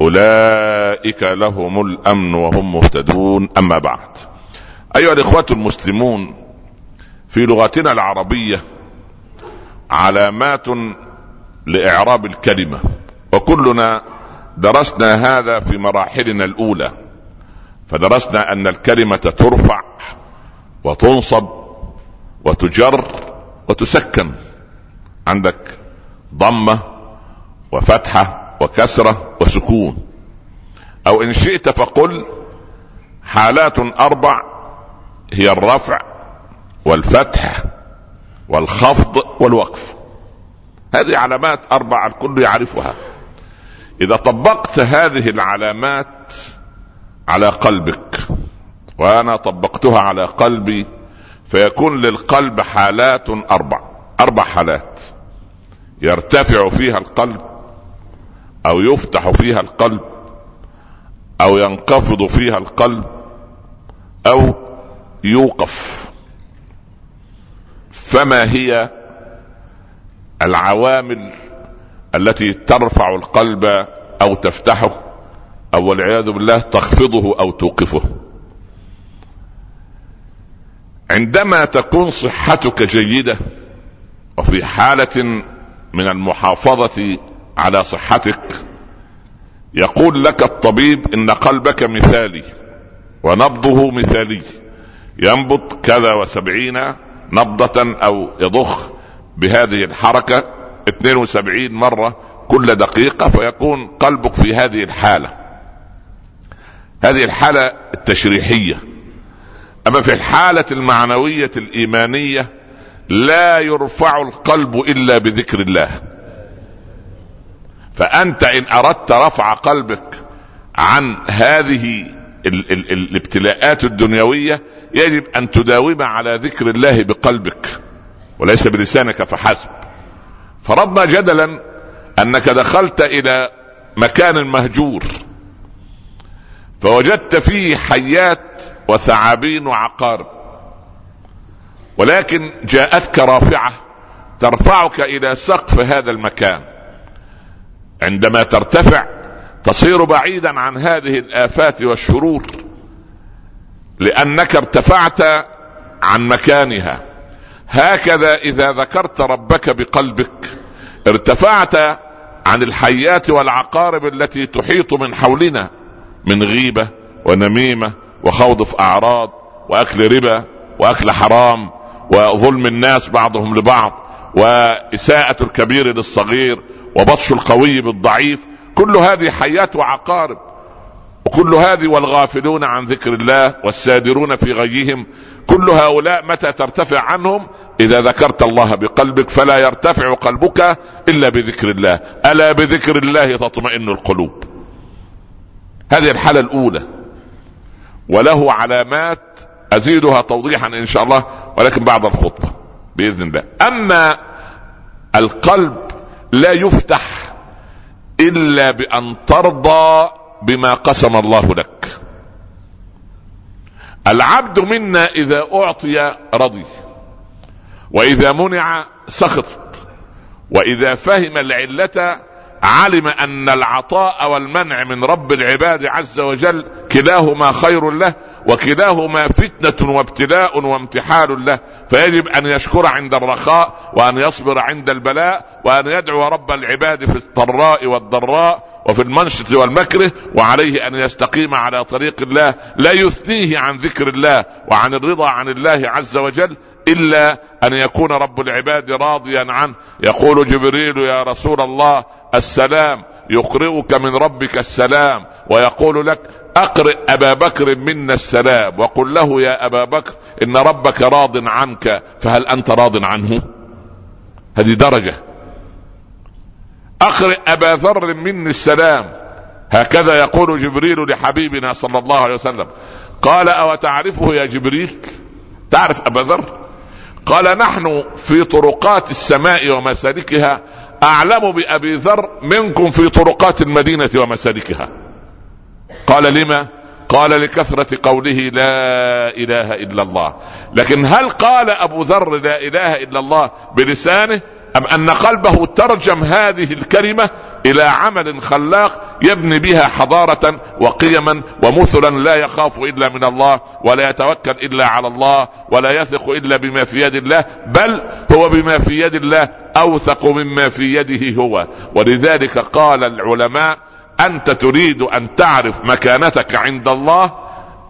أولئك لهم الأمن وهم مهتدون. أما بعد أيها الإخوة المسلمون في لغتنا العربية علامات لإعراب الكلمة وكلنا درسنا هذا في مراحلنا الأولى فدرسنا أن الكلمة ترفع وتنصب وتجر وتسكن عندك ضمة وفتحة وكسرة وسكون أو إن شئت فقل حالات أربع هي الرفع والفتح والخفض والوقف. هذه علامات أربع الكل يعرفها. إذا طبقت هذه العلامات على قلبك وأنا طبقتها على قلبي فيكون للقلب حالات أربع أربع حالات. يرتفع فيها القلب أو يفتح فيها القلب أو ينقفض فيها القلب أو يوقف. فما هي العوامل التي ترفع القلب أو تفتحه أو والعياذ بالله تخفضه أو توقفه؟ عندما تكون صحتك جيدة وفي حالة من المحافظة على صحتك. يقول لك الطبيب إن قلبك مثالي ونبضه مثالي. ينبض كذا وسبعين نبضة أو يضخ بهذه الحركة 72 مرة كل دقيقة فيكون قلبك في هذه الحالة. هذه الحالة التشريحية. أما في الحالة المعنوية الإيمانية لا يرفع القلب إلا بذكر الله. فأنت إن أردت رفع قلبك عن هذه ال ال الابتلاءات الدنيوية يجب أن تداوم على ذكر الله بقلبك وليس بلسانك فحسب. فرضنا جدلا أنك دخلت إلى مكان مهجور فوجدت فيه حيات وثعابين وعقارب ولكن جاءتك رافعة ترفعك إلى سقف هذا المكان. عندما ترتفع تصير بعيدا عن هذه الآفات والشرور لأنك ارتفعت عن مكانها. هكذا إذا ذكرت ربك بقلبك ارتفعت عن الحيات والعقارب التي تحيط من حولنا من غيبة ونميمة وخوض في أعراض وأكل ربا وأكل حرام وظلم الناس بعضهم لبعض وإساءة الكبير للصغير وبطش القوي بالضعيف. كل هذه حيات وعقارب. وكل هذه والغافلون عن ذكر الله والسادرون في غيهم. كل هؤلاء متى ترتفع عنهم؟ إذا ذكرت الله بقلبك فلا يرتفع قلبك إلا بذكر الله. ألا بذكر الله تطمئن القلوب. هذه الحالة الأولى. وله علامات أزيدها توضيحا إن شاء الله ولكن بعد الخطبة بإذن الله. أما القلب لا يفتح إلا بأن ترضى بما قسم الله لك. العبد منا إذا أعطي رضي وإذا منع سخط وإذا فهم العلة علم أن العطاء والمنع من رب العباد عز وجل كلاهما خير له وكلاهما فتنة وابتلاء وامتحان له. فيجب أن يشكر عند الرخاء وأن يصبر عند البلاء وأن يدعو رب العباد في الضراء والضراء وفي المنشط والمكره وعليه أن يستقيم على طريق الله لا يثنيه عن ذكر الله وعن الرضا عن الله عز وجل إلا أن يكون رب العباد راضيا عنه. يقول جبريل يا رسول الله السلام يقرئك من ربك السلام ويقول لك أقرئ أبا بكر منا السلام وقل له يا أبا بكر إن ربك راض عنك فهل أنت راض عنه؟ هذه درجة. أقرئ أبا ذر مني السلام هكذا يقول جبريل لحبيبنا صلى الله عليه وسلم. قال أو تعرفه يا جبريل؟ تعرف أبا ذر؟ قال نحن في طرقات السماء ومسالكها أعلم بأبي ذر منكم في طرقات المدينة ومسالكها. قال لما؟ قال لكثرة قوله لا إله إلا الله. لكن هل قال أبو ذر لا إله إلا الله بلسانه؟ أم أن قلبه ترجم هذه الكلمة إلى عمل خلاق يبني بها حضارة وقيما ومثلا لا يخاف إلا من الله ولا يتوكل إلا على الله ولا يثق إلا بما في يد الله بل هو بما في يد الله أوثق مما في يده هو. ولذلك قال العلماء أنت تريد أن تعرف مكانتك عند الله؟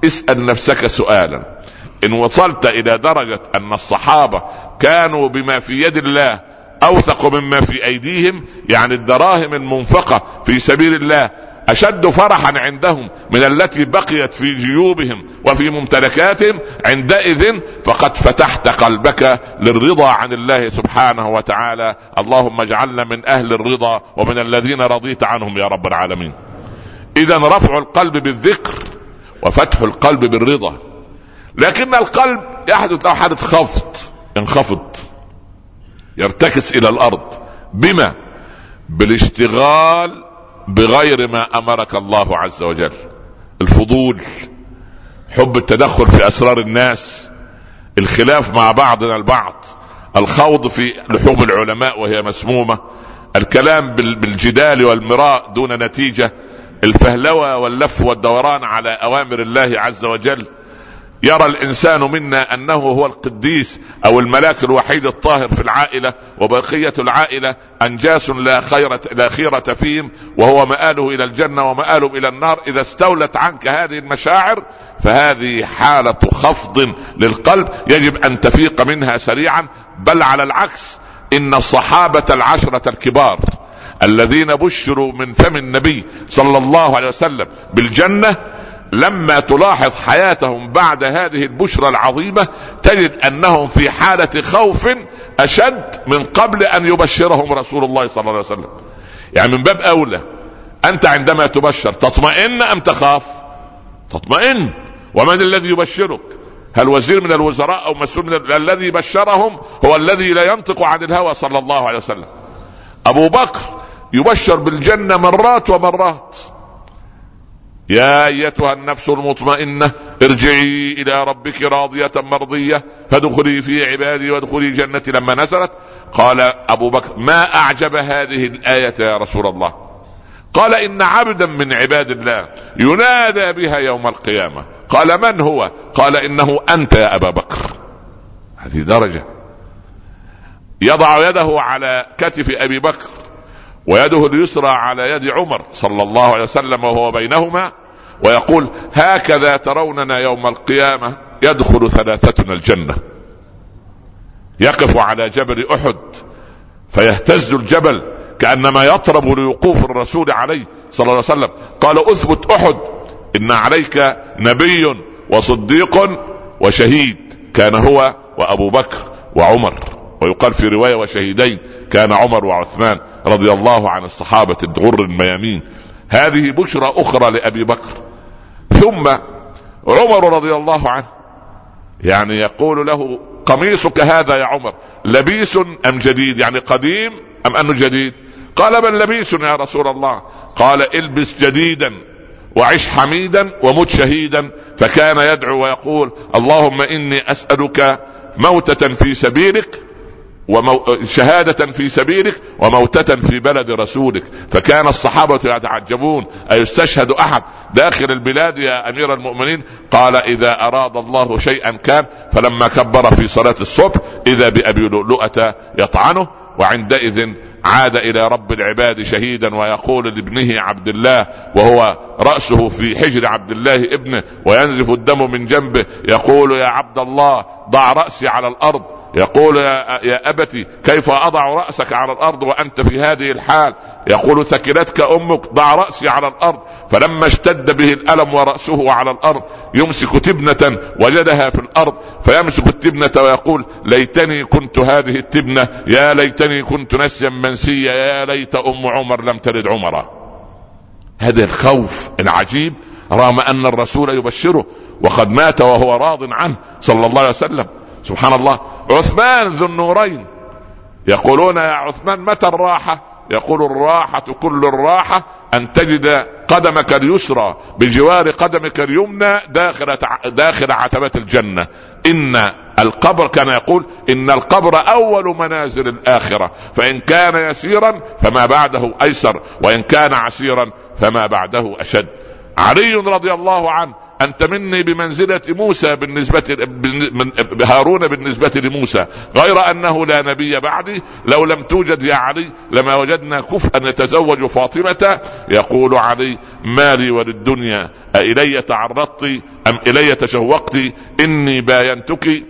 اسأل نفسك سؤالا. إن وصلت إلى درجة أن الصحابة كانوا بما في يد الله أوثق مما في أيديهم يعني الدراهم المنفقة في سبيل الله أشد فرحا عندهم من التي بقيت في جيوبهم وفي ممتلكاتهم عندئذ فقد فتحت قلبك للرضا عن الله سبحانه وتعالى. اللهم اجعلنا من أهل الرضا ومن الذين رضيت عنهم يا رب العالمين. اذا رفع القلب بالذكر وفتح القلب بالرضا. لكن القلب يحدث له حاله خفض انخفض يرتكس إلى الأرض. بما؟ بالاشتغال بغير ما أمرك الله عز وجل. الفضول حب التدخل في أسرار الناس الخلاف مع بعضنا البعض الخوض في لحوم العلماء وهي مسمومة الكلام بالجدال والمراء دون نتيجة الفهلوة واللف والدوران على أوامر الله عز وجل يرى الإنسان منا أنه هو القديس أو الملاك الوحيد الطاهر في العائلة وبقية العائلة أنجاس لا خيرة لا خيرة فيهم وهو مآله إلى الجنة ومآله إلى النار. إذا استولت عنك هذه المشاعر فهذه حالة خفض للقلب. يجب أن تفيق منها سريعا. بل على العكس إن الصحابه العشرة الكبار الذين بشروا من فم النبي صلى الله عليه وسلم بالجنة لما تلاحظ حياتهم بعد هذه البشرى العظيمة تجد أنهم في حالة خوف أشد من قبل أن يبشرهم رسول الله صلى الله عليه وسلم. يعني من باب أولى أنت عندما تبشر تطمئن أم تخاف؟ تطمئن ومن الذي يبشرك؟ هل وزير من الوزراء أو مسؤول من الذي بشرهم هو الذي لا ينطق عن الهوى صلى الله عليه وسلم. أبو بكر يبشر بالجنة مرات ومرات يا أيتها النفس المطمئنة ارجعي إلى ربك راضية مرضية فادخلي في عبادي وادخلي جنتي لما نزلت. قال أبو بكر ما أعجب هذه الآية يا رسول الله؟ قال إن عبدا من عباد الله ينادى بها يوم القيامة. قال من هو؟ قال إنه أنت يا أبا بكر. هذه درجة. يضع يده على كتف أبي بكر. ويده اليسرى على يد عمر صلى الله عليه وسلم وهو بينهما ويقول هكذا تروننا يوم القيامة يدخل ثلاثتنا الجنة. يقف على جبل أحد فيهتز الجبل كأنما يطرب لوقوف الرسول عليه صلى الله عليه وسلم. قال أثبت أحد إن عليك نبي وصديق وشهيد كان هو وأبو بكر وعمر. ويقال في رواية وشهيدين كان عمر وعثمان. رضي الله عن الصحابة الغر الميامين. هذه بشرى أخرى لأبي بكر. ثم عمر رضي الله عنه يعني يقول له قميصك هذا يا عمر لبيس أم جديد؟ يعني قديم أم أنه جديد؟ قال بل لبيس يا رسول الله. قال البس جديدا وعش حميدا ومت شهيدا. فكان يدعو ويقول اللهم إني أسألك موتة في سبيلك ومو... شهادة في سبيلك وموتة في بلد رسولك. فكان الصحابة يتعجبون أيستشهد أحد داخل البلاد يا أمير المؤمنين؟ قال إذا أراد الله شيئا كان فلما كبر في صلاة الصبح إذا بأبي لؤلؤة يطعنه وعندئذ عاد إلى رب العباد شهيدا ويقول لابنه عبد الله وهو رأسه في حجر عبد الله ابنه وينزف الدم من جنبه يقول يا عبد الله ضع رأسي على الأرض يقول يا, يا أبتي كيف أضع رأسك على الأرض وأنت في هذه الحال؟ يقول ثكلتك أمك ضع رأسي على الأرض. فلما اشتد به الألم ورأسه على الأرض يمسك تبنة وجدها في الأرض. فيمسك التبنة ويقول ليتني كنت هذه التبنة يا ليتني كنت نسيا منسيا يا ليت أم عمر لم تلد عمرا. هذا الخوف العجيب رغم أن الرسول يبشره وقد مات وهو راض عنه صلى الله عليه وسلم. سبحان الله. عثمان ذو النورين. يقولون يا عثمان متى الراحة؟ يقول الراحة كل الراحة أن تجد قدمك اليسرى بجوار قدمك اليمنى داخل داخل عتبة الجنة. إن القبر كان يقول إن القبر أول منازل الآخرة. فإن كان يسيرا فما بعده أيسر وإن كان عسيرا فما بعده أشد. علي رضي الله عنه أنت مني بمنزلة موسى بالنسبة هارون بالنسبة لموسى غير أنه لا نبي بعدي لو لم توجد يا علي لما وجدنا كفءا يتزوج فاطمة يقول علي مالي وللدنيا أإلي تعرضت أم إلي تشوقت؟ إني باينتك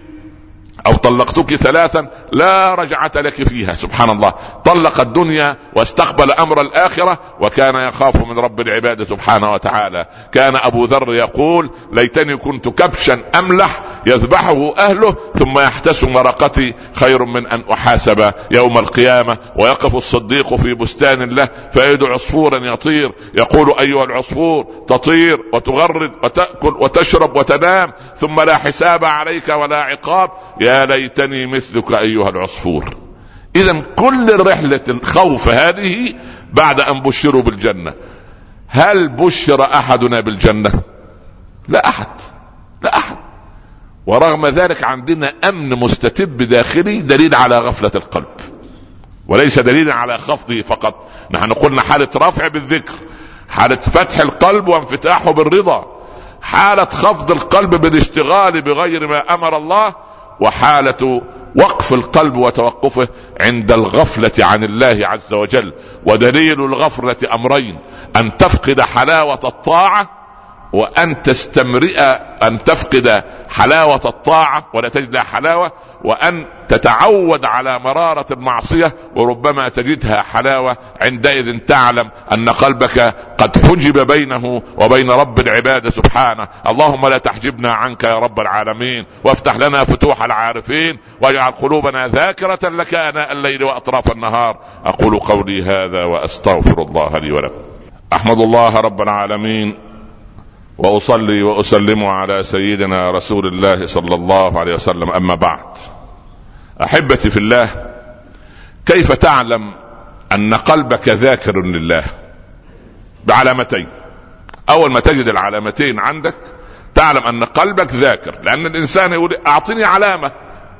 أو طلقتك ثلاثا لا رجعة لك فيها. سبحان الله. طلق الدنيا واستقبل أمر الآخرة وكان يخاف من رب العباد سبحانه وتعالى. كان أبو ذر يقول ليتني كنت كبشا أملح يذبحه أهله ثم يحتس مرقتي خير من أن أحاسب يوم القيامة. ويقف الصديق في بستان له فيد عصفورا يطير. يقول أيها العصفور تطير وتغرد وتأكل وتشرب وتنام ثم لا حساب عليك ولا عقاب. يا يا ليتني مثلك أيها العصفور. اذا كل رحلة الخوف هذه بعد أن بشروا بالجنة. هل بشر أحدنا بالجنة؟ لا أحد. لا أحد. ورغم ذلك عندنا أمن مستتب داخلي دليل على غفلة القلب. وليس دليلا على خفضه فقط. نحن قلنا حالة رفع بالذكر حالة فتح القلب وانفتاحه بالرضا حالة خفض القلب بالاشتغال بغير ما أمر الله وحالة وقف القلب وتوقفه عند الغفلة عن الله عز وجل. ودليل الغفلة أمرين. أن تفقد حلاوة الطاعة وأن تستمرئ أن تفقد حلاوة الطاعة ولا تجد لها حلاوة وأن تتعود على مرارة المعصية وربما تجدها حلاوة عندئذ تعلم أن قلبك قد حجب بينه وبين رب العباد سبحانه. اللهم لا تحجبنا عنك يا رب العالمين وافتح لنا فتوح العارفين واجعل قلوبنا ذاكرة لك آناء الليل وأطراف النهار. أقول قولي هذا وأستغفر الله لي ولكم. أحمد الله رب العالمين. وأصلي وأسلم على سيدنا رسول الله صلى الله عليه وسلم. أما بعد أحبتي في الله كيف تعلم أن قلبك ذاكر لله؟ بعلامتين. أول ما تجد العلامتين عندك تعلم أن قلبك ذاكر لأن الإنسان يقول أعطني علامة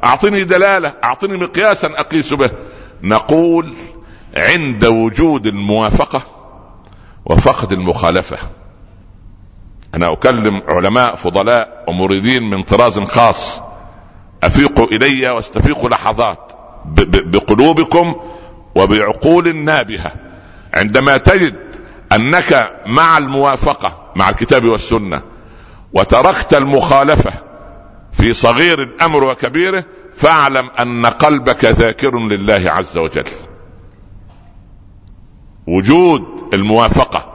أعطني دلالة أعطني مقياسا أقيس به. نقول عند وجود الموافقة وفقد المخالفة. أنا أكلم علماء فضلاء ومريدين من طراز خاص. أفيقوا إلي واستفيقوا لحظات. بقلوبكم وبعقول نابهة. عندما تجد أنك مع الموافقة مع الكتاب والسنة وتركت المخالفة في صغير الأمر وكبيره فاعلم أن قلبك ذاكر لله عز وجل. وجود الموافقة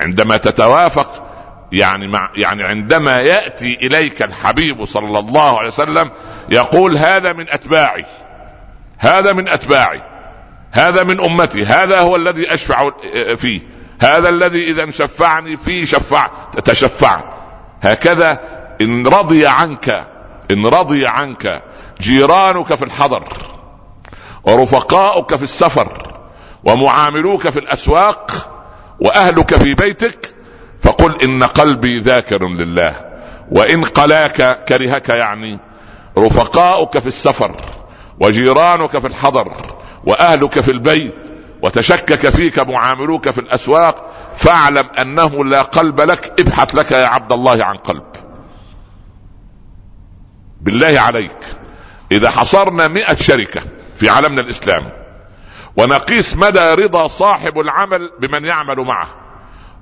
عندما تتوافق يعني مع يعني عندما يأتي إليك الحبيب صلى الله عليه وسلم يقول هذا من أتباعي هذا من أتباعي هذا من أمتي هذا هو الذي أشفع فيه هذا الذي إذا شفعني فيه شفع تشفعت هكذا إن رضي عنك إن رضي عنك جيرانك في الحضر ورفقاؤك في السفر ومعاملوك في الأسواق وأهلك في بيتك فقل إن قلبي ذاكر لله وإن قلاك كرهك يعني رفقاؤك في السفر وجيرانك في الحضر وأهلك في البيت وتشكك فيك معاملوك في الأسواق فاعلم أنه لا قلب لك ابحث لك يا عبد الله عن قلب. بالله عليك إذا حصرنا مئة شركة في عالمنا الاسلام ونقيس مدى رضا صاحب العمل بمن يعمل معه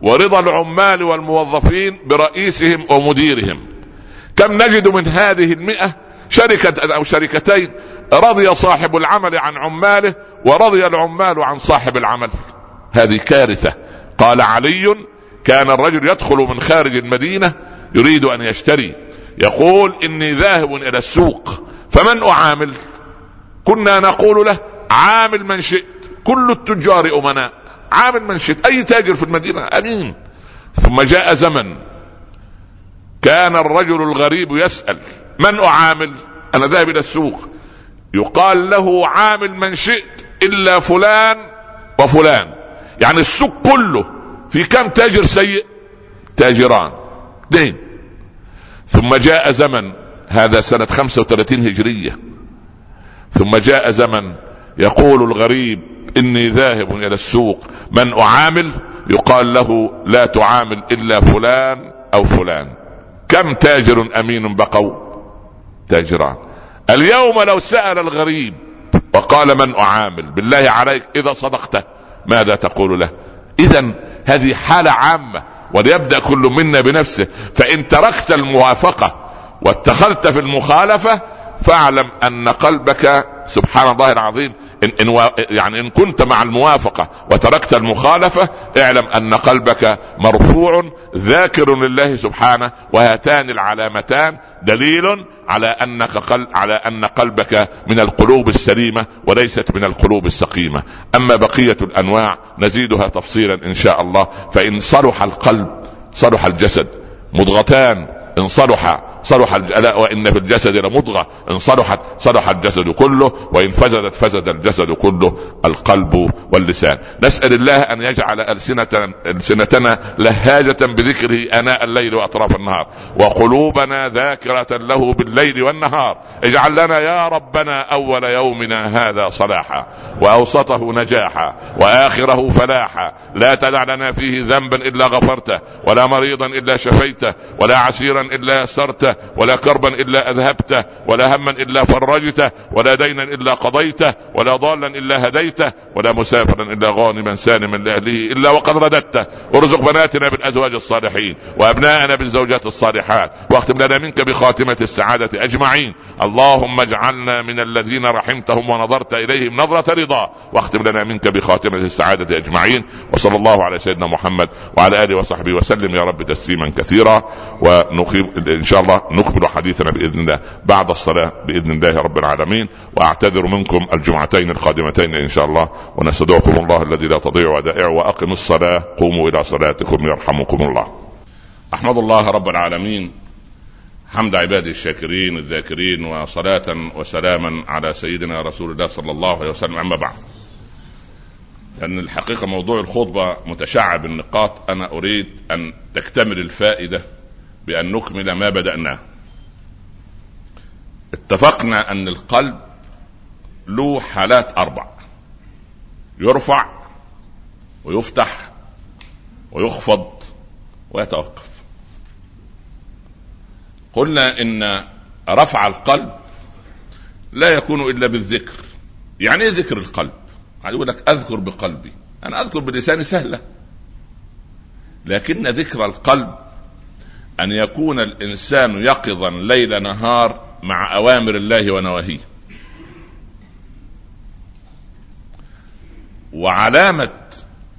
ورضا العمال والموظفين برئيسهم ومديرهم. كم نجد من هذه المئة شركة أو شركتين رضي صاحب العمل عن عماله ورضي العمال عن صاحب العمل. هذه كارثة. قال علي كان الرجل يدخل من خارج المدينة يريد أن يشتري. يقول إني ذاهب إلى السوق فمن أعامل؟ كنا نقول له عامل من شئت. كل التجار أمناء. عامل من شئت. أي تاجر في المدينة؟ أمين. ثم جاء زمن. كان الرجل الغريب يسأل من أعامل؟ أنا ذاهب إلى السوق. يقال له عامل من شئت إلا فلان وفلان. يعني السوق كله في كم تاجر سيء؟ تاجران. دين ثم جاء زمن. هذا سنة 35 هجرية. ثم جاء زمن. يقول الغريب إني ذاهب إلى السوق. من أعامل يقال له لا تعامل إلا فلان أو فلان. كم تاجر أمين بقوا؟ تاجران. اليوم لو سأل الغريب وقال من أعامل بالله عليك إذا صدقت ماذا تقول له؟ إذا هذه حالة عامة وليبدأ كل منا بنفسه. فإن تركت الموافقة واتخذت في المخالفة فاعلم أن قلبك سبحان الله العظيم إن, إن يعني إن كنت مع الموافقة وتركت المخالفة اعلم أن قلبك مرفوع ذاكر لله سبحانه وهاتان العلامتان دليل على أنك قل على أن قلبك من القلوب السليمة وليست من القلوب السقيمة. أما بقية الأنواع نزيدها تفصيلا إن شاء الله فإن صلح القلب صلح الجسد مضغتان إن صلح صلح الا وإن في الجسد لمضغة. إن صلحت صلح الجسد كله وإن فسدت فسد الجسد كله القلب واللسان. نسأل الله أن يجعل السنة ألسنتنا لهاجة بذكره آناء الليل وأطراف النهار وقلوبنا ذاكرة له بالليل والنهار. اجعل لنا يا ربنا أول يومنا هذا صلاحا وأوسطه نجاحا وآخره فلاحا. لا تدع لنا فيه ذنبا إلا غفرته ولا مريضا إلا شفيته ولا عسيرا إلا يسرته ولا كربا إلا اذهبته ولا هما إلا فرجته ولا دينا إلا قضيته ولا ضالا إلا هديته ولا مسافرا إلا غانما سالما لأهله إلا وقد رددته ارزق بناتنا بالأزواج الصالحين وأبناءنا بالزوجات الصالحات واختم لنا منك بخاتمة السعادة أجمعين. اللهم اجعلنا من الذين رحمتهم ونظرت إليهم نظرة رضا. واختم لنا منك بخاتمة السعادة أجمعين. وصلى الله على سيدنا محمد وعلى آله وصحبه وسلم. يا رب تسليما كثيرا. ونقيم إن شاء الله نكمل حديثنا بإذن الله بعد الصلاة بإذن الله رب العالمين وأعتذر منكم الجمعتين القادمتين إن شاء الله ونستودعكم الله الذي لا تضيع ودائعه وأقم الصلاة قوموا إلى صلاتكم يرحمكم الله. أحمد الله رب العالمين حمد عباده الشاكرين الذاكرين وصلاة وسلاما على سيدنا رسول الله صلى الله عليه وسلم أما بعد لأن الحقيقة موضوع الخطبة متشعب النقاط أنا أريد أن تكتمل الفائدة بأن نكمل ما بدأناه. اتفقنا أن القلب له حالات أربع. يرفع ويفتح ويخفض ويتوقف. قلنا إن رفع القلب لا يكون إلا بالذكر. يعني إيه ذكر القلب؟ يقول لك أذكر بقلبي. أنا أذكر بلساني سهلة. لكن ذكر القلب أن يكون الإنسان يقظا ليل نهار مع أوامر الله ونواهيه. وعلامة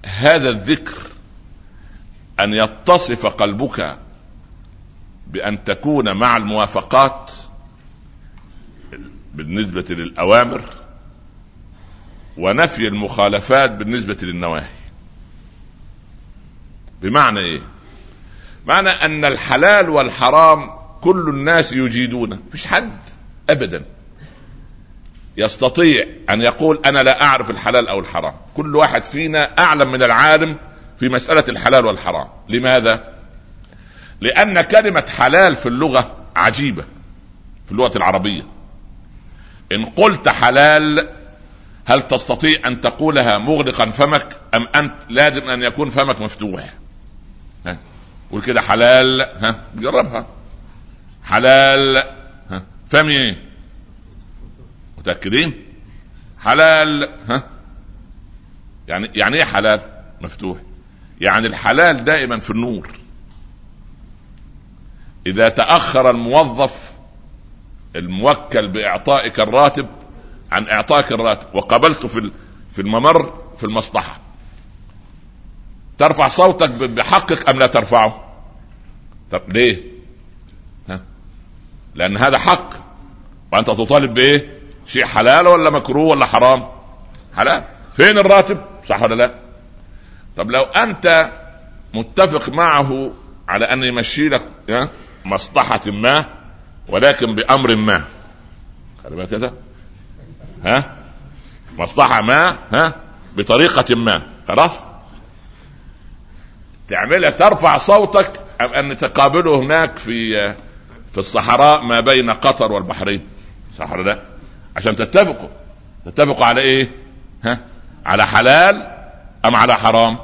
هذا الذكر أن يتصف قلبك بأن تكون مع الموافقات بالنسبة للأوامر ونفي المخالفات بالنسبة للنواهي. بمعنى إيه؟ معنى أن الحلال والحرام كل الناس يجيدونه مفيش حد ابدا يستطيع أن يقول أنا لا أعرف الحلال أو الحرام. كل واحد فينا أعلم من العالم في مسألة الحلال والحرام. لماذا؟ لأن كلمة حلال في اللغة عجيبة في اللغة العربية. إن قلت حلال هل تستطيع أن تقولها مغلقا فمك أم أنت لازم أن يكون فمك مفتوح؟ قول كده حلال ها جربها. حلال ها فمي إيه؟ متأكدين؟ حلال ها. يعني يعني إيه حلال؟ مفتوح. يعني الحلال دائما في النور. إذا تأخر الموظف الموكل بإعطائك الراتب عن إعطائك الراتب وقابلته في في الممر في المصلحة. ترفع صوتك بحقك أم لا ترفعه؟ طب ليه؟ ها؟ لأن هذا حق وأنت تطالب بإيه؟ شيء حلال ولا مكروه ولا حرام؟ حلال فين الراتب؟ صح ولا لا؟ طب لو أنت متفق معه على أن يمشي لك مصلحة ما ولكن بأمر ما خلي بالك كده ها مصلحة ما ها بطريقة ما خلاص تعملها ترفع صوتك أم أن تقابله هناك في في الصحراء ما بين قطر والبحرين صح ولا لا؟ عشان تتفقوا تتفقوا على إيه؟ ها؟ على حلال أم على حرام؟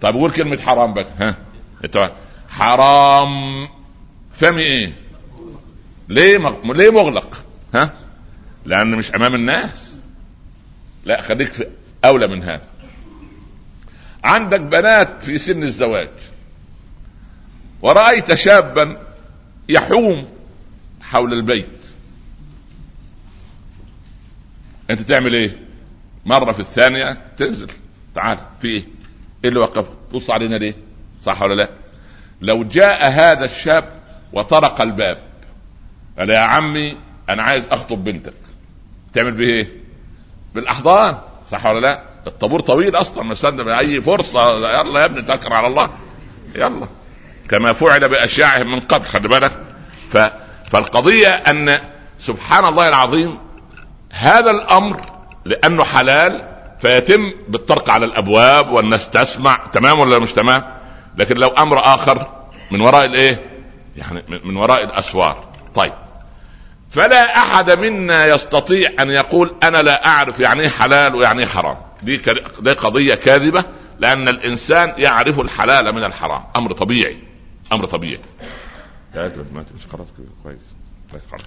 طيب قول كلمة حرام بك ها؟ حرام فمي إيه؟ ليه مغ... ليه مغلق؟ ها؟ لأن مش أمام الناس لا خليك في أولى من هذا عندك بنات في سن الزواج. ورأيت شابا يحوم حول البيت. أنت تعمل إيه؟ مرة في الثانية تنزل. تعال في إيه؟ إيه اللي وقف بص علينا ليه؟ صح ولا لا؟ لو جاء هذا الشاب وطرق الباب. قال يا عمي أنا عايز أخطب بنتك. تعمل به إيه؟ بالأحضان. صح ولا لا؟ الطابور طويل أصلا مستنى باي فرصة يلا يا ابني تكر على الله. يلا. كما فعل بأشياعهم من قبل خلي بالك. ف... فالقضية أن سبحان الله العظيم هذا الأمر لأنه حلال فيتم بالطرق على الأبواب والناس تسمع تمام ولا مش تمام؟ لكن لو أمر آخر من وراء الإيه؟ يعني من وراء الأسوار. طيب. فلا أحد منا يستطيع أن يقول أنا لا أعرف يعني إيه حلال ويعني إيه حرام. دي دي قضية كاذبة لأن الإنسان يعرف الحلال من الحرام. أمر طبيعي. أمر طبيعي. يا ما مش خلاص كويس. كويس خلاص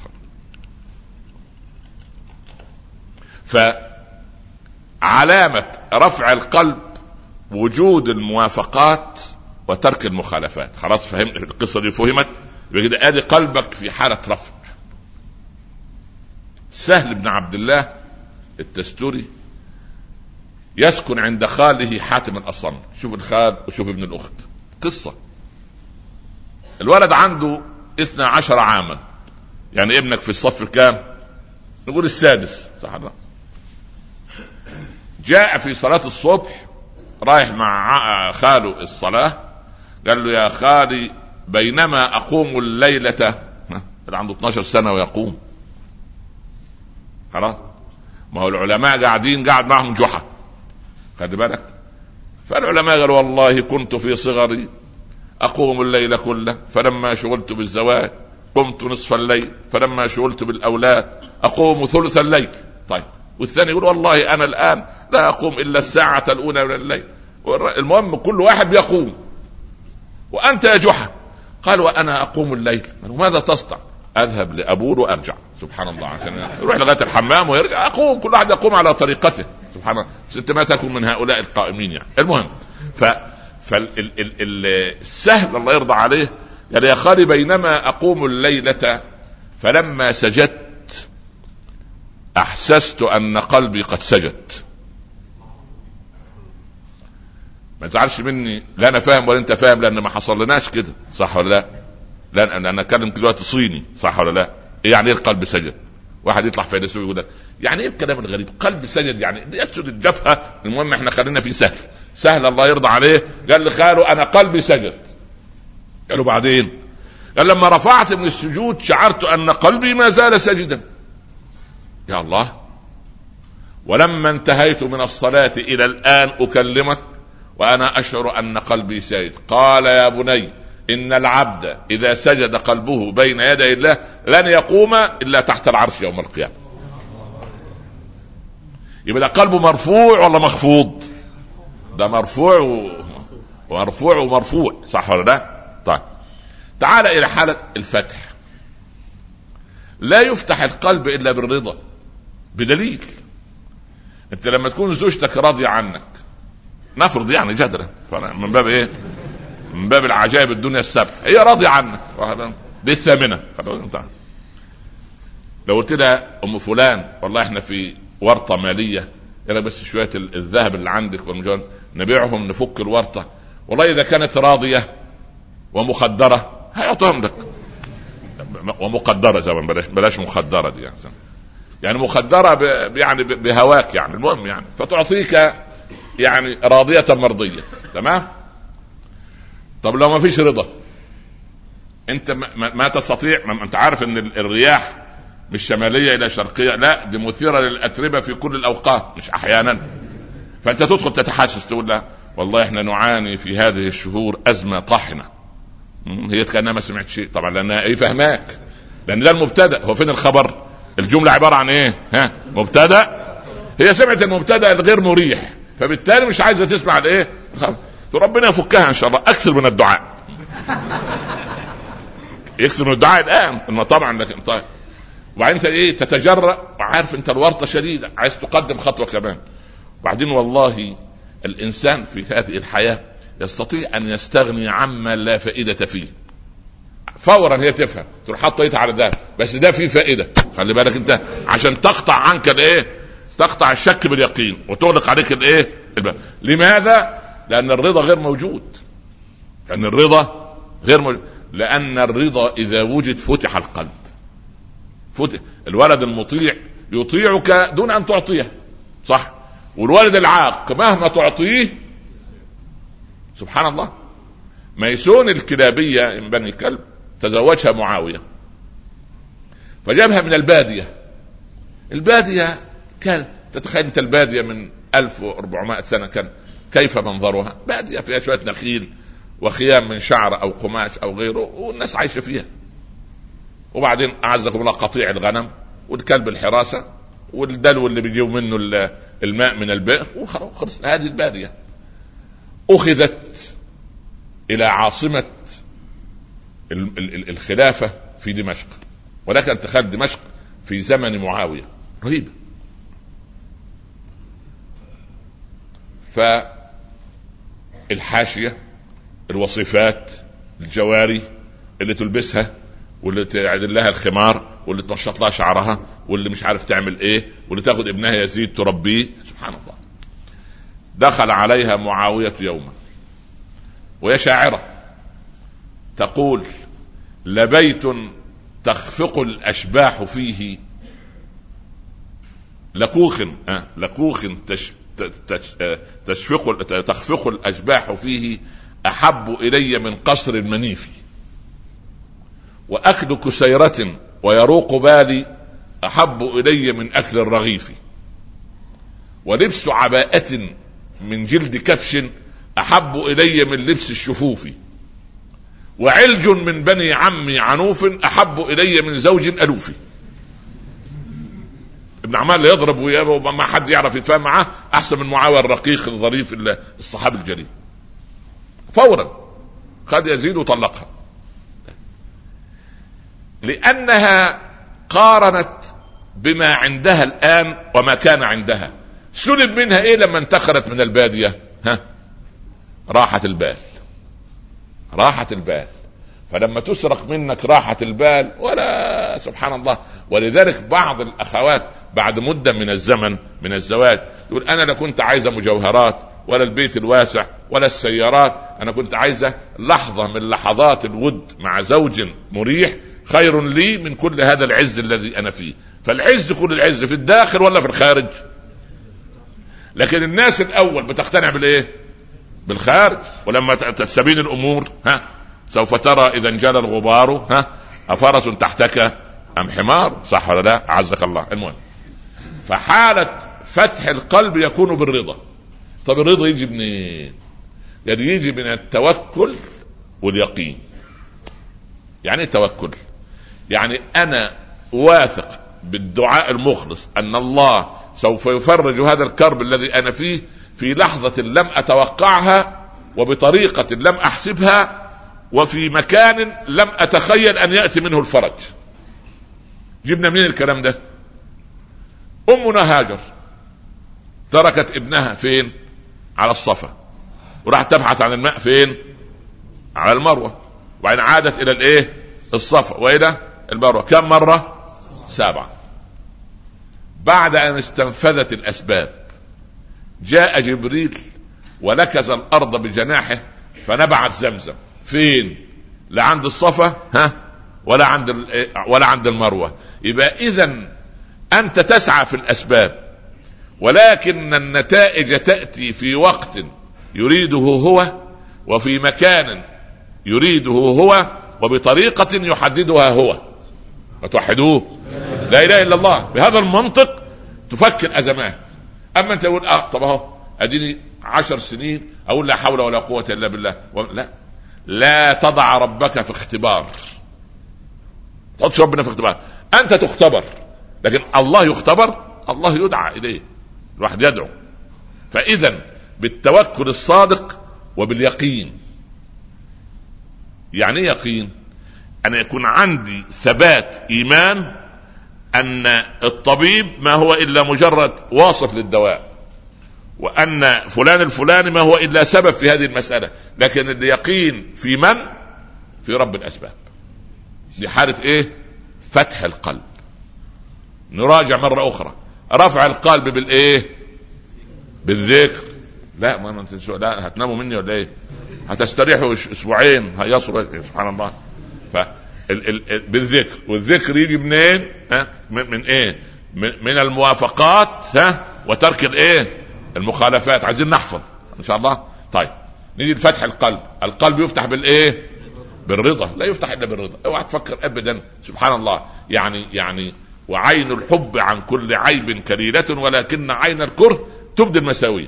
فعلامة رفع القلب وجود الموافقات وترك المخالفات. خلاص فهمت؟ القصة دي فهمت؟ يبقى آدي قلبك في حالة رفع. سهل بن عبد الله التستوري يسكن عند خاله حاتم الأصم. شوف الخال وشوف ابن الأخت. قصة. الولد عنده اثنى عشر عاما. يعني ابنك في الصف الكام؟ نقول السادس. صح الله جاء في صلاة الصبح رايح مع خاله الصلاة. قال له يا خالي بينما أقوم الليلة. اللي عنده 12 سنة ويقوم. خلاص؟ ما هو العلماء قاعدين قاعد معهم جحا. خلي بالك. فالعلماء قالوا والله كنت في صغري أقوم الليل كله فلما شغلت بالزواج قمت نصف الليل فلما شغلت بالأولاد أقوم ثلث الليل. طيب والثاني يقول والله أنا الآن لا أقوم إلا الساعة الأولى من الليل. المهم كل واحد بيقوم وأنت يا جحا. قال وأنا أقوم الليل. وماذا تصنع؟ أذهب لأبول وأرجع. سبحان الله. عشان يروح لغاية الحمام ويرجع. أقوم. كل واحد يقوم على طريقته. سبحان الله. انت ما تكون من هؤلاء القائمين يعني. المهم. ف فالسهل الله يرضى عليه. قال يا خالي بينما أقوم الليلة فلما سجدت أحسست أن قلبي قد سجد. ما تزعلش مني. لا أنا فاهم ولا أنت فاهم لأن ما حصل لناش كده. صح ولا لا؟ لا أنا أتكلم دلوقتي صيني صح ولا لا؟ يعني إيه القلب سجد؟ واحد يطلع فيلسوف يقول لك يعني إيه الكلام الغريب؟ قلب سجد يعني يسجد الجبهة المهم إحنا خلينا في سهل سهل الله يرضى عليه قال لخاله أنا قلبي سجد قالوا بعدين قال لما رفعت من السجود شعرت أن قلبي ما زال سجدا يا الله ولما انتهيت من الصلاة إلى الآن أكلمك وأنا أشعر أن قلبي ساجد قال يا بني إن العبد إذا سجد قلبه بين يدي الله لن يقوم إلا تحت العرش يوم القيامة. يبقى ده قلبه مرفوع ولا مخفوض؟ ده مرفوع و... مرفوع ومرفوع صح ولا لا؟ طيب. تعال إلى حالة الفتح. لا يفتح القلب إلا بالرضا بدليل. أنت لما تكون زوجتك راضية عنك نفرض يعني جدلا من باب إيه؟ من باب العجائب الدنيا السبع هي راضية عنك. دي الثامنة لو قلت لها أم فلان والله إحنا في ورطة مالية. أنا بس شوية الذهب اللي عندك والمجون نبيعهم نفك الورطة. والله إذا كانت راضية ومخدرة هيعطيهم لك. ومقدرة زمان بلاش بلاش مخدرة دي يعني. يعني مخدرة. يعني بهواك يعني المهم يعني. فتعطيك يعني راضية مرضية. تمام؟ طب لو ما فيش رضا انت ما, ما تستطيع ما انت عارف ان الرياح مش شمالية إلى شرقية لا دي مثيرة للأتربة في كل الأوقات مش أحيانا. فأنت تدخل تتحسس تقول لا والله إحنا نعاني في هذه الشهور أزمة طاحنة. هي كأنها ما سمعت شيء. طبعا لأنها إيه فهماك. لأن ده المبتدأ. هو فين الخبر؟ الجملة عبارة عن إيه؟ ها؟ مبتدأ. هي سمعت المبتدأ الغير مريح فبالتالي مش عايزة تسمع الإيه؟ ربنا يفكها إن شاء الله. أكثر من الدعاء. يكثر من الدعاء الآن. طبعا لكن طيب. وبعدين أنت إيه تتجرأ وعارف أنت الورطة شديدة. عايز تقدم خطوة كمان. وبعدين والله الإنسان في هذه الحياة يستطيع أن يستغني عما لا فائدة فيه. فورا هي تفهم. تروح حاطه ايدها على ده. بس ده فيه فائدة. خلي بالك أنت عشان تقطع عنك الإيه تقطع الشك باليقين وتغلق عليك الإيه الباب لماذا؟ لأن الرضا غير موجود. لأن الرضا غير موجود. لأن الرضا إذا وجد فتح القلب. فتح. الولد المطيع يطيعك دون أن تعطيه. صح؟ والولد العاق مهما تعطيه سبحان الله. ميسون الكلابية من بني كلب تزوجها معاوية. فجابها من البادية. البادية كان تتخيل أنت البادية من 1400 سنة كان كيف منظرها؟ بادية فيها شوية نخيل وخيام من شعر أو قماش أو غيره والناس عايشة فيها. وبعدين أعزكم الله قطيع الغنم والكلب الحراسة والدلو اللي بيجيب منه الماء من البئر وخلص هذه البادية. أخذت إلى عاصمة الخلافة في دمشق. ولكن تخيل دمشق في زمن معاوية. رهيبة. فالحاشيه الوصيفات الجواري اللي تلبسها واللي تعدل لها الخمار واللي تنشط لها شعرها واللي مش عارف تعمل إيه واللي تاخد ابنها يزيد تربيه. سبحان الله. دخل عليها معاوية يوما وهي شاعرة تقول لبيت تخفق الأشباح فيه لكوخ آه لكوخ تش تشفق تخفق الأشباح فيه أحب إلي من قصر المنيف. وأكل كسيرة ويروق بالي أحب إلي من أكل الرغيف. ولبس عباءة من جلد كبش أحب إلي من لبس الشفوف. وعلج من بني عمي عنوف أحب إلي من زوج ألوف. ابن عمال يضرب وما حد يعرف يتفاهم معاه أحسن من معاوية الرقيق الظريف الصحابي الجليل. فورا خد يزيد وطلقها لأنها قارنت بما عندها الآن وما كان عندها. سلب منها إيه لما انتقلت من البادية؟ ها؟ راحه البال. راحه البال. فلما تسرق منك راحه البال ولا سبحان الله. ولذلك بعض الأخوات بعد مدة من الزمن من الزواج. يقول أنا لا كنت عايزه مجوهرات ولا البيت الواسع ولا السيارات. أنا كنت عايزه لحظة من لحظات الود مع زوج مريح خير لي من كل هذا العز الذي أنا فيه. فالعز كل العز في الداخل ولا في الخارج. لكن الناس الأول بتقتنع بالإيه؟ بالخارج. ولما تستبين الأمور ها سوف ترى إذا انجلى الغبار ها أفرس تحتك أم حمار؟ صح ولا لا؟ عزك الله. المهم. فحالة فتح القلب يكون بالرضا. طب الرضا يجي منين؟ يعني يجي من التوكل واليقين. يعني إيه توكل؟ يعني أنا واثق بالدعاء المخلص أن الله سوف يفرج هذا الكرب الذي أنا فيه في لحظة لم أتوقعها وبطريقة لم أحسبها وفي مكان لم أتخيل أن يأتي منه الفرج. جبنا منين الكلام ده؟ أمنا هاجر. تركت ابنها فين؟ على الصفا. وراح تبحث عن الماء فين؟ على المروة. وبعدين عادت إلى الإيه؟ الصفا. وإلى المروة. كم مرة؟ سبعة. بعد أن استنفذت الأسباب جاء جبريل ولكز الأرض بجناحه فنبعت زمزم. فين؟ لا عند الصفا ها؟ ولا عند ولا عند المروة. يبقى اذا أنت تسعى في الأسباب ولكن النتائج تأتي في وقت يريده هو وفي مكان يريده هو وبطريقة يحددها هو. فتوحدوه لا إله إلا الله. بهذا المنطق تفكر أزمات. أما أنت تقول آه طب أهو أديني عشر سنين أقول لا حول ولا قوة إلا بالله. لا. لا تضع ربك في اختبار. تحطش ربنا في اختبار. أنت تختبر. لكن الله يختبر الله يدعى إليه الواحد يدعو. فإذا بالتوكل الصادق وباليقين. يعني إيه يقين؟ أن يكون عندي ثبات إيمان أن الطبيب ما هو إلا مجرد واصف للدواء وأن فلان الفلاني ما هو إلا سبب في هذه المسألة. لكن اليقين في من؟ في رب الأسباب. دي حاله إيه؟ فتح القلب. نراجع مرة أخرى. رفع القلب بالايه بالذكر. لا ما انت لا هتناموا مني ولا إيه؟ هتستريحوا أسبوعين. هيصوا سبحان الله. ف بالذكر. والذكر يجي منين؟ ها؟ من, من إيه؟ من, من الموافقات ها؟ وترك الايه المخالفات. عايزين نحفظ. إن شاء الله. طيب. نيجي لفتح القلب. القلب يفتح بالايه بالرضا. لا يفتح إلا بالرضا. أوعى تفكر ابدا. سبحان الله. يعني يعني وعين الحب عن كل عيب كليلة ولكن عين الكره تبدي المساوية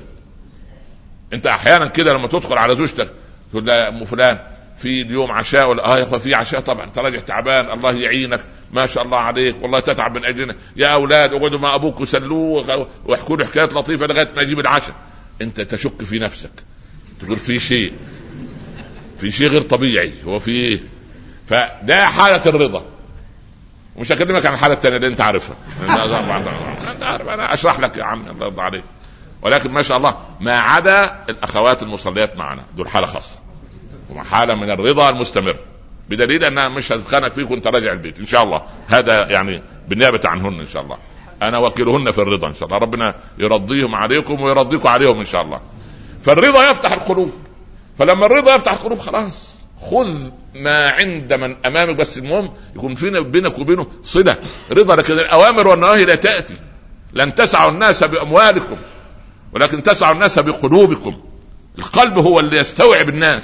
انت أحيانا كده لما تدخل على زوجتك تقول لها أم فلان في اليوم عشاء ولا آه يا اخوة في عشاء طبعا أنت راجع تعبان الله يعينك ما شاء الله عليك والله تتعب من أجلنا. يا أولاد اقعدوا مع أبوك وسلوه واحكوا له حكايات لطيفة لغاية ما يجيب العشاء. انت تشك في نفسك. تقول في شيء. في شيء غير طبيعي هو في إيه؟ فده حالة الرضا. مش هكلمك عن الحاله الثانية اللي انت عارفها. انت عارف أنا اشرح لك يا عم الله يرضى عليك. ولكن ما شاء الله ما عدا الأخوات المصليات معنا دول حالة خاصة. حاله من الرضا المستمر. بدليل أنها مش هتتخانق فيك وأنت راجع البيت. إن شاء الله. هذا يعني بالنيابة عنهن إن شاء الله. أنا وكيلهن في الرضا إن شاء الله. ربنا يرضيهم عليكم ويرضيكم عليهم إن شاء الله. فالرضا يفتح القلوب. فلما الرضا يفتح القلوب خلاص. خذ ما عند من أمامك بس المهم يكون فينا بينك وبينه صلة. رضا لكن الأوامر والنواهي لا تأتي. لن تسعوا الناس بأموالكم ولكن تسعوا الناس بقلوبكم. القلب هو اللي يستوعب الناس.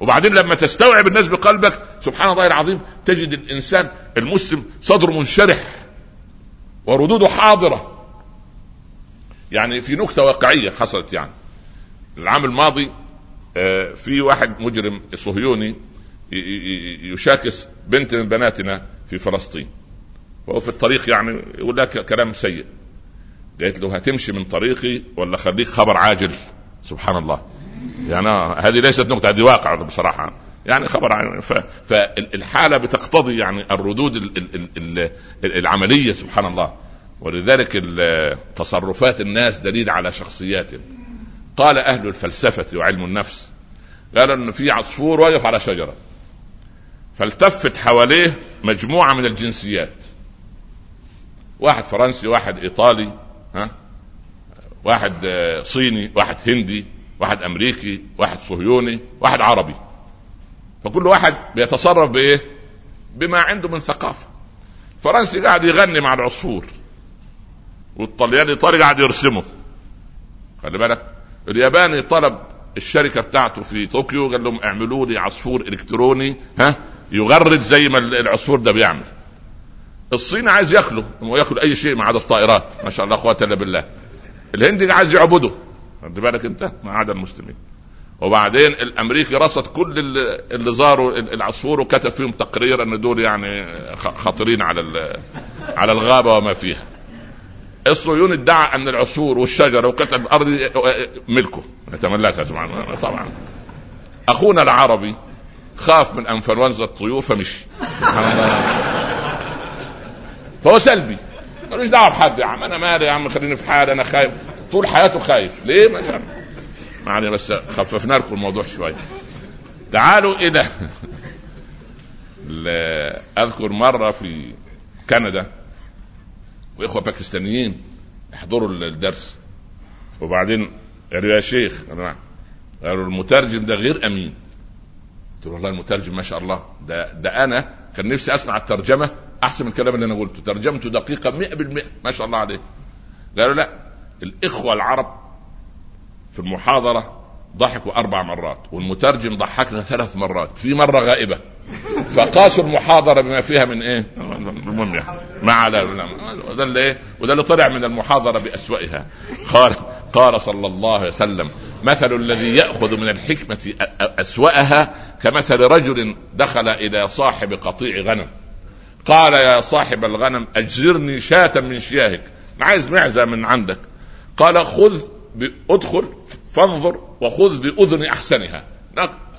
وبعدين لما تستوعب الناس بقلبك سبحان الله العظيم تجد الإنسان المسلم صدره منشرح وردوده حاضرة. يعني في نكتة واقعية حصلت يعني. العام الماضي في واحد مجرم صهيوني يشاكس بنت من بناتنا في فلسطين. وهو في الطريق يعني يقول لك كلام سيء. قالت له هتمشي من طريقي ولا خليك خبر عاجل؟ سبحان الله. يعني هذه ليست نكته هذه واقع بصراحة. يعني خبر عن فالحالة بتقتضي يعني الردود العملية سبحان الله. ولذلك تصرفات الناس دليل على شخصياتهم. قال أهل الفلسفة وعلم النفس. قالوا إن في عصفور واقف على شجرة. فالتفت حواليه مجموعة من الجنسيات. واحد فرنسي واحد إيطالي ها؟ واحد صيني واحد هندي واحد أمريكي واحد صهيوني واحد عربي. فكل واحد بيتصرف بإيه؟ بما عنده من ثقافة. فرنسي قاعد يغني مع العصفور والطلياني الايطالي قاعد يرسمه. خلي بالك. الياباني طلب الشركة بتاعته في طوكيو قال لهم اعملوا لي عصفور إلكتروني ها يغرد زي ما العصفور ده بيعمل. الصيني عايز ياكله هو ياكل أي شيء ما عدا الطائرات ما شاء الله قوه إلا بالله. الهندي عايز يعبده خد بالك أنت ما عدا المسلمين. وبعدين الأمريكي رصد كل اللي زاروا العصفور وكتب فيهم تقرير إن دول يعني خطرين على على الغابة وما فيها. الصهيوني ادعى أن العصفور والشجرة وكتب الأرض ملكه. يتملكها طبعا طبعا. أخونا العربي خاف من أنفلونزا الطيور فمشي. فهو سلبي. ملوش دعوة بحد يا عم؟ أنا مالي يا عم خليني في حالي أنا خايف. طول حياته خايف. ليه؟ ما بس خففنا لكم الموضوع شوية تعالوا إلى أذكر مرة في كندا. واخوة باكستانيين يحضروا الدرس. وبعدين قالوا يا شيخ قالوا المترجم ده غير أمين. قلت له والله المترجم ما شاء الله ده ده أنا كان نفسي أسمع الترجمة أحسن من الكلام اللي أنا قلته. ترجمته دقيقة 100% ما شاء الله عليه. قالوا لا الإخوة العرب في المحاضرة ضحكوا أربع مرات والمترجم ضحكنا ثلاث مرات. في مرة غائبة فقاسوا المحاضرة بما فيها من إيه؟ المهم يعني. ما على وده اللي إيه؟ وده اللي طلع من المحاضرة باسوئها قال قال صلى الله عليه وسلم مثل الذي يأخذ من الحكمة أسوأها كمثل رجل دخل إلى صاحب قطيع غنم. قال يا صاحب الغنم أجزرني شاة من شياهك. أنا عايز معزة من عندك. قال خذ ادخل فانظر وخذ بأذن أحسنها.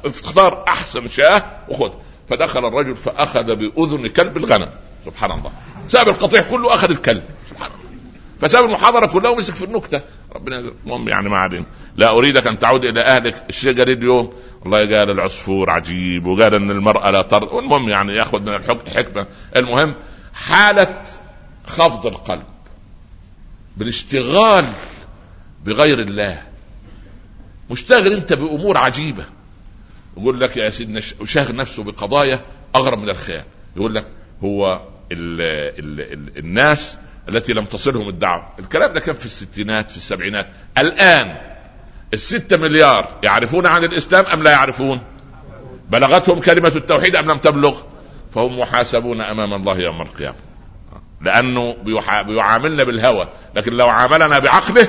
اختار أحسن شاة وخذ. فدخل الرجل فأخذ بأذن كلب الغنم. سبحان الله. ساب القطيع كله أخذ الكلب. سبحان الله. فساب المحاضرة كلها ومسك في النكتة. ربنا المهم يعني ما علينا. لا أريدك أن تعود إلى أهلك. قال اليوم؟ والله قال العصفور عجيب وقال إن المرأة لا ترد المهم يعني ياخذ من الحكمه المهم حالة خفض القلب بالاشتغال بغير الله. مشتغل أنت بأمور عجيبة. يقول لك يا سيدنا شاغل نفسه بقضايا أغرب من الخيال يقول لك هو ال ال ال الناس التي لم تصلهم الدعوة. الكلام ده كان في الستينات في السبعينات. الآن الستة مليار يعرفون عن الإسلام أم لا يعرفون؟ بلغتهم كلمة التوحيد أم لم تبلغ؟ فهم محاسبون أمام الله يوم القيامة. لأنه بيعاملنا بالهوى لكن لو عاملنا بعقله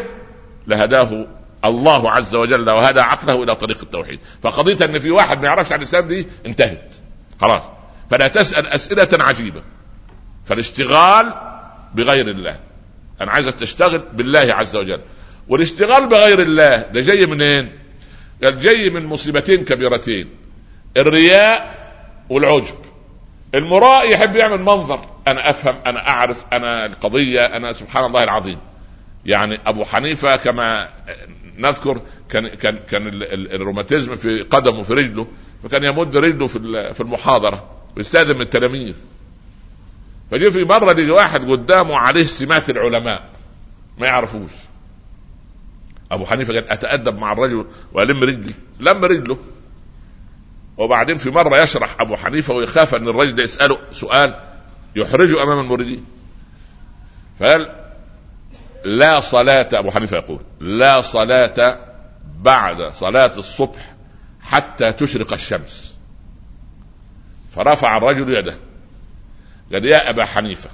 لهداه الله عز وجل وهدى عقله إلى طريق التوحيد. فقضية إن في واحد ما يعرفش عن الإسلام دي انتهت. خلاص. فلا تسأل أسئلة عجيبة. فالاشتغال بغير الله. أنا عايزك تشتغل بالله عز وجل. والاشتغال بغير الله ده جاي منين؟ قال جاي من مصيبتين كبيرتين. الرياء والعجب. المراء يحب يعمل منظر. أنا أفهم أنا أعرف أنا القضية أنا سبحان الله العظيم. يعني أبو حنيفة كما نذكر كان كان كان الروماتيزم في قدمه في رجله فكان يمد رجله في في المحاضرة ويستأذن من التلاميذ. فجي في مرة لقي واحد قدامه عليه سمات العلماء ما يعرفوش. أبو حنيفة قال أتأدب مع الرجل وألم رجلي. لم رجله. وبعدين في مرة يشرح أبو حنيفة ويخاف أن الرجل ده يسأله سؤال يحرجه أمام المريدين. فقال لا صلاة أبو حنيفة يقول لا صلاة بعد صلاة الصبح حتى تشرق الشمس. فرفع الرجل يده. قال يا أبا حنيفة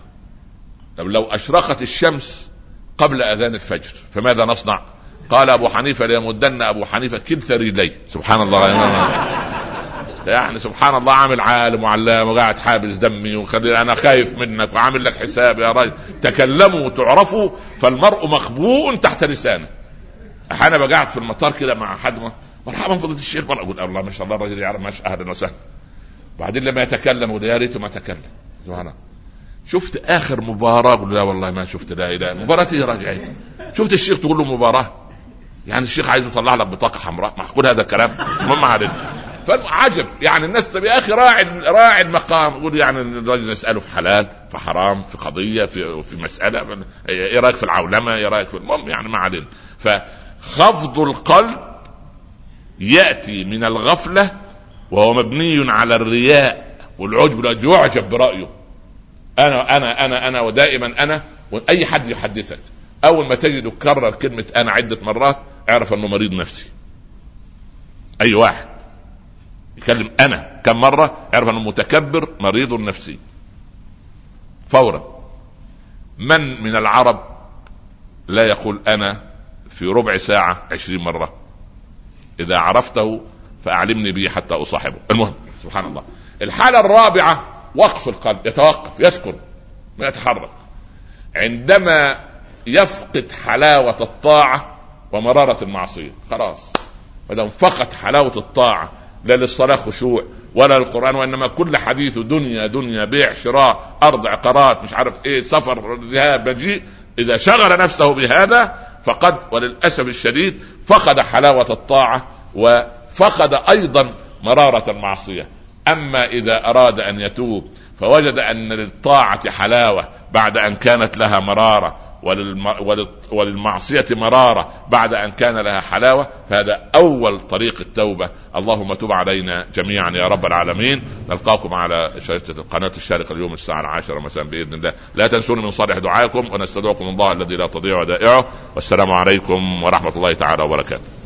طب لو أشرقت الشمس قبل أذان الفجر فماذا نصنع؟ قال أبو حنيفة ليمدن أبو حنيفة كلتا رجليه. سبحان الله. يعني سبحان الله عامل عالم وعلام وقاعد حابس دمي وخلي أنا خايف منك وعامل لك حساب يا رجل تكلموا وتعرفوا فالمرء مخبوء تحت لسانه. أحيانا بقعد في المطار كده مع حد مرحبا فضيلة الشيخ مرة أقول الله ما شاء الله الرجل يعرف ما أهلا وسهلا. بعدين لما يتكلم يقول يا ريته ما تكلم. سبحان الله. شفت آخر مباراة؟ أقول لا والله ما شفت لا إله. مباراة إيه راجع شفت الشيخ تقول له مباراة؟ يعني الشيخ عايز يطلع لك بطاقة حمراء. معقول هذا الكلام؟ المهم علينا. فعجب يعني الناس طب يا أخي راعي راعي المقام. يقول يعني الرجل نساله في حلال في حرام في قضية في في مسألة إيه رأيك في العولمة؟ إيه رأيك في المهم يعني ما علينا. فخفض القلب يأتي من الغفلة وهو مبني على الرياء والعجب. يعجب برأيه. أنا أنا أنا أنا ودائما أنا وأي حد يحدثك. أول ما تجده كرر كلمة أنا عدة مرات أعرف إنه مريض نفسي. أي واحد. يكلم أنا كم مرة اعرف أنه متكبر مريض نفسي. فورا. من من العرب لا يقول أنا في ربع ساعة عشرين مرة؟ إذا عرفته فأعلمني به حتى أصاحبه. المهم سبحان الله. الحالة الرابعة وقف القلب يتوقف يسكن ما يتحرك. عندما يفقد حلاوة الطاعة ومرارة المعصية خلاص. ما دام فقد حلاوة الطاعة لا للصلاة خشوع ولا للقرآن وإنما كل حديثه دنيا دنيا بيع شراء أرض عقارات مش عارف إيه سفر ذهاب مجيء إذا شغل نفسه بهذا فقد وللأسف الشديد فقد حلاوة الطاعة وفقد أيضا مرارة المعصية. أما إذا أراد أن يتوب فوجد أن للطاعة حلاوة بعد أن كانت لها مرارة. وللمعصية مرارة بعد أن كان لها حلاوة فهذا أول طريق التوبة. اللهم تب علينا جميعا يا رب العالمين. نلقاكم على شاشة القناة الشارقة اليوم الساعة العاشرة مساء بإذن الله. لا تنسون من صالح دعائكم ونستدعوكم الله الذي لا تضيع ودائعه والسلام عليكم ورحمة الله تعالى وبركاته.